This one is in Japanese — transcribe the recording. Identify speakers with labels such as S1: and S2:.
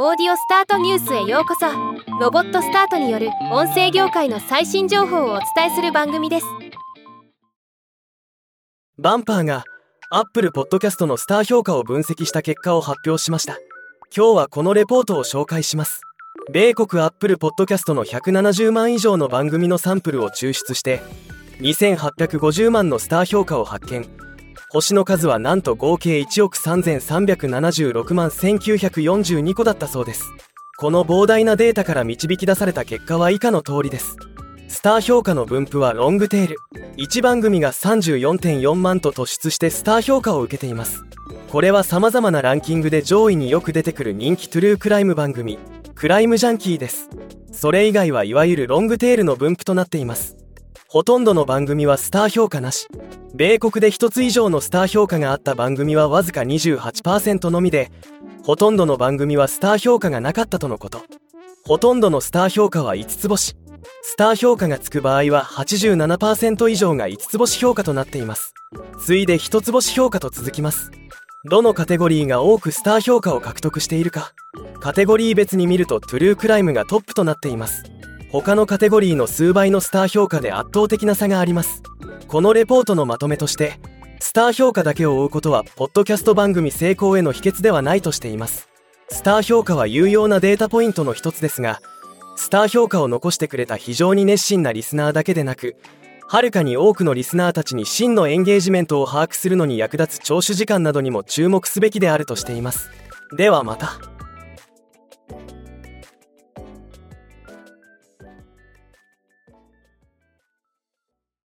S1: オーディオスタートニュースへようこそ。ロボットスタートによる音声業界の最新情報をお伝えする番組です。
S2: バンパーが Apple Podcast のスター評価を分析した結果を発表しました。今日はこのレポートを紹介します。米国 Apple Podcast の170万以上の番組のサンプルを抽出して2850万のスター評価を発見。星の数はなんと合計1億3376万1942個だったそうです。この膨大なデータから導き出された結果は以下の通りです。スター評価の分布はロングテール。1番組が34.4万と突出してスター評価を受けています。これは様々なランキングで上位によく出てくる人気トゥルークライム番組クライムジャンキーです。それ以外はいわゆるロングテールの分布となっています。ほとんどの番組はスター評価なし。米国で1つ以上のスター評価があった番組はわずか28%のみでほとんどの番組はスター評価がなかったとのこと。ほとんどのスター評価は5つ星。スター評価がつく場合は87%以上が5つ星評価となっています。次いで1つ星評価と続きます。どのカテゴリーが多くスター評価を獲得しているか。カテゴリー別に見るとトゥルークライムがトップとなっています。他のカテゴリーの数倍のスター評価で圧倒的な差があります。このレポートのまとめとしてスター評価だけを追うことはポッドキャスト番組成功への秘訣ではないとしています。スター評価は有用なデータポイントの一つですがスター評価を残してくれた非常に熱心なリスナーだけでなくはるかに多くのリスナーたちに真のエンゲージメントを把握するのに役立つ聴取時間などにも注目すべきであるとしています。ではまた。